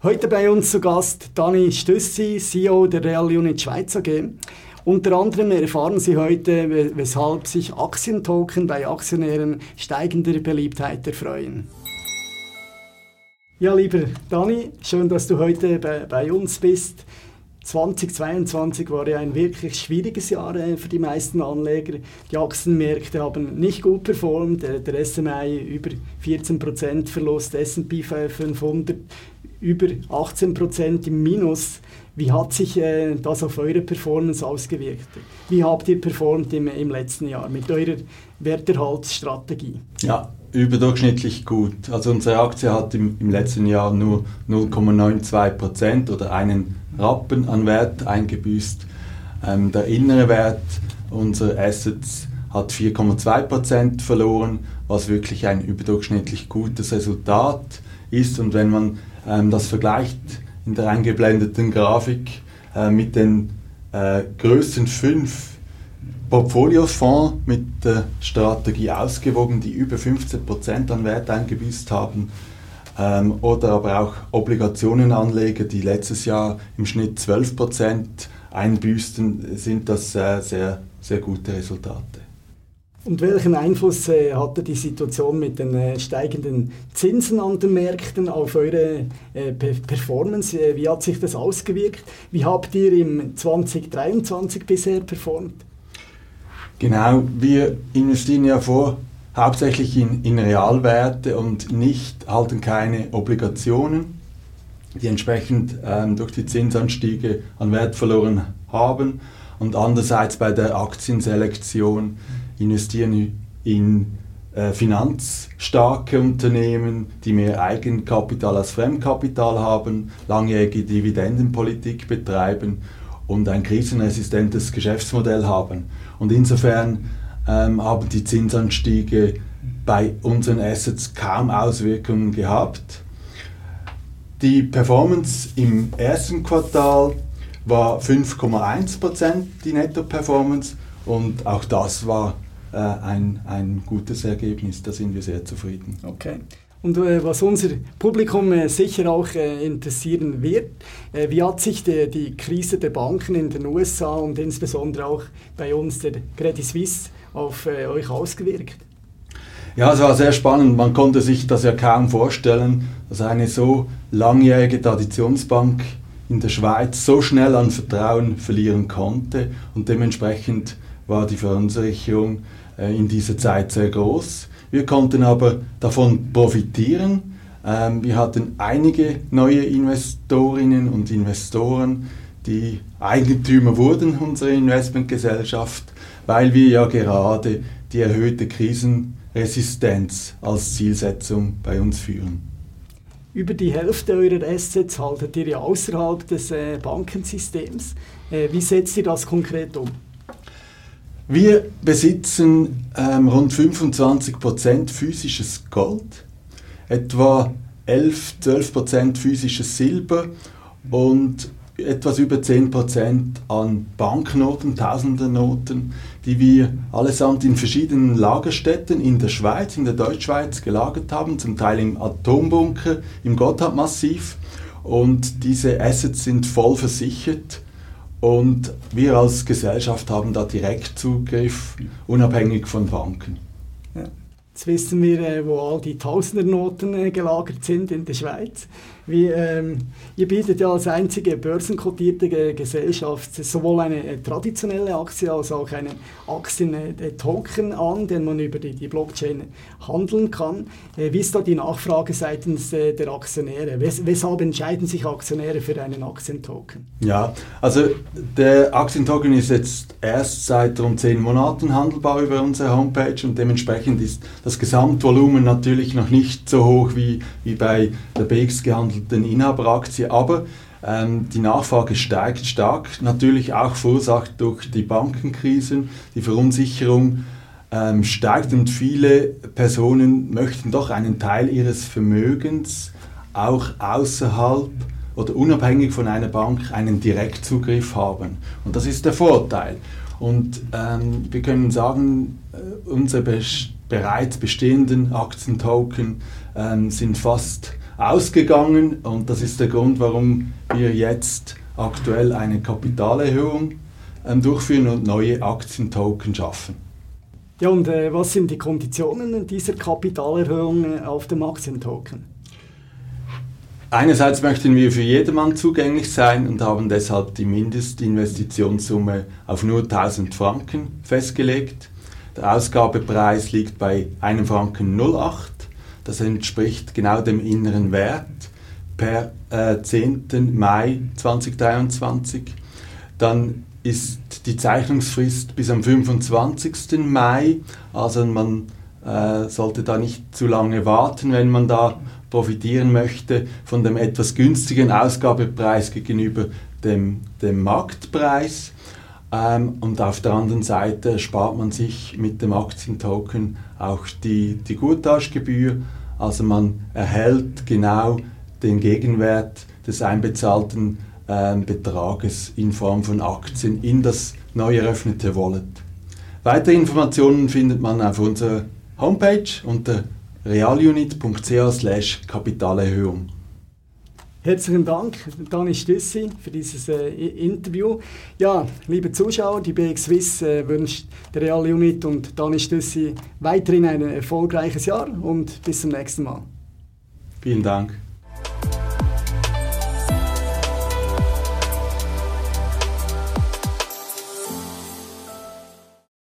Heute bei uns zu Gast Dani Stüssi, CEO der Real Unit Schweiz AG. Unter anderem erfahren Sie heute, weshalb sich Aktientoken bei Aktionären steigender Beliebtheit erfreuen. Ja, lieber Dani, schön, dass du heute bei, bei uns bist. 2022 war ja ein wirklich schwieriges Jahr äh, für die meisten Anleger. Die Aktienmärkte haben nicht gut performt. Der, der SMI über 14% Verlust, S&P 500 über 18% im Minus. Wie hat sich äh, das auf eure Performance ausgewirkt? Wie habt ihr performt im, im letzten Jahr mit eurer Werterhaltsstrategie? Ja, überdurchschnittlich gut. Also unsere Aktie hat im, im letzten Jahr nur 0,92% oder einen Rappen an Wert eingebüßt. Ähm, der innere Wert unserer Assets hat 4,2% verloren, was wirklich ein überdurchschnittlich gutes Resultat ist. Und wenn man das vergleicht in der eingeblendeten Grafik äh, mit den äh, größten fünf Portfoliosfonds mit der Strategie ausgewogen, die über 15% an Wert eingebüßt haben, ähm, oder aber auch Obligationenanleger, die letztes Jahr im Schnitt 12% einbüßten, sind das äh, sehr, sehr gute Resultate. Und welchen Einfluss äh, hatte die Situation mit den äh, steigenden Zinsen an den Märkten auf eure äh, Performance? Äh, wie hat sich das ausgewirkt? Wie habt ihr im 2023 bisher performt? Genau, wir investieren ja vor hauptsächlich in, in Realwerte und nicht halten keine Obligationen, die entsprechend ähm, durch die Zinsanstiege an Wert verloren haben. Und andererseits bei der Aktienselektion investieren in äh, finanzstarke Unternehmen, die mehr Eigenkapital als Fremdkapital haben, langjährige Dividendenpolitik betreiben und ein krisenresistentes Geschäftsmodell haben. Und insofern ähm, haben die Zinsanstiege bei unseren Assets kaum Auswirkungen gehabt. Die Performance im ersten Quartal war 5,1%, die Netto-Performance, und auch das war ein, ein gutes Ergebnis, da sind wir sehr zufrieden. Okay. Und äh, was unser Publikum äh, sicher auch äh, interessieren wird, äh, wie hat sich die, die, Krise der Banken in den USA und insbesondere auch bei uns der Credit Suisse auf äh, euch ausgewirkt? Ja, es war sehr spannend. Man konnte sich das ja kaum vorstellen, dass eine so langjährige Traditionsbank in der Schweiz so schnell an Vertrauen verlieren konnte und dementsprechend war die Verunsicherung äh, in dieser Zeit sehr groß. Wir konnten aber davon profitieren. Ähm, wir hatten einige neue Investorinnen und Investoren, die Eigentümer wurden unserer Investmentgesellschaft, weil wir ja gerade die erhöhte Krisenresistenz als Zielsetzung bei uns führen. Über die Hälfte eurer Assets haltet ihr ja außerhalb des äh, Bankensystems. Äh, wie setzt ihr das konkret um? Wir besitzen ähm, rund 25% physisches Gold, etwa 11-12% physisches Silber und etwas über 10% an Banknoten, Tausendernoten, die wir allesamt in verschiedenen Lagerstätten in der Schweiz, in der Deutschschweiz gelagert haben, zum Teil im Atombunker, im Gotthardmassiv. Und diese Assets sind voll versichert und wir als Gesellschaft haben da Direktzugriff, unabhängig von Banken. Ja. Jetzt wissen wir, äh, wo all die Tausendernoten äh, gelagert sind in der Schweiz. Wie, ähm, ihr bietet ja als einzige börsenkotierte Gesellschaft sowohl eine äh, traditionelle Aktie als auch einen Aktien-Token an, den man über die, die Blockchain handeln kann. Äh, wie ist da die Nachfrage seitens äh, der Aktionäre? Wes weshalb entscheiden sich Aktionäre für einen Aktientoken? Ja, also der Aktientoken ist jetzt erst seit rund zehn Monaten handelbar über unsere Homepage und dementsprechend ist das Gesamtvolumen natürlich noch nicht so hoch wie, wie bei der BX gehandelt den Inhaberaktie, aber ähm, die Nachfrage steigt stark, natürlich auch verursacht durch die Bankenkrisen, die Verunsicherung ähm, steigt und viele Personen möchten doch einen Teil ihres Vermögens auch außerhalb oder unabhängig von einer Bank einen Direktzugriff haben. Und das ist der Vorteil. Und ähm, wir können sagen, äh, unsere be bereits bestehenden Aktientoken ähm, sind fast ausgegangen und das ist der Grund, warum wir jetzt aktuell eine Kapitalerhöhung ähm, durchführen und neue Aktientoken schaffen. Ja, und äh, was sind die Konditionen dieser Kapitalerhöhung äh, auf dem Aktientoken? Einerseits möchten wir für jedermann zugänglich sein und haben deshalb die Mindestinvestitionssumme auf nur 1000 Franken festgelegt. Der Ausgabepreis liegt bei 1 Franken 08. Das entspricht genau dem inneren Wert per äh, 10. Mai 2023. Dann ist die Zeichnungsfrist bis am 25. Mai, also man äh, sollte da nicht zu lange warten, wenn man da profitieren möchte von dem etwas günstigen Ausgabepreis gegenüber dem, dem Marktpreis. Ähm, und auf der anderen Seite spart man sich mit dem Aktientoken auch die, die Gutauschgebühr. Also man erhält genau den Gegenwert des einbezahlten äh, Betrages in Form von Aktien in das neu eröffnete Wallet. Weitere Informationen findet man auf unserer Homepage unter realunit.ch Kapitalerhöhung. Herzlichen Dank, Dani Stüssi, für dieses äh, Interview. Ja, liebe Zuschauer, die BX Swiss äh, wünscht der Realunit und Dani Stüssi weiterhin ein erfolgreiches Jahr und bis zum nächsten Mal. Vielen Dank.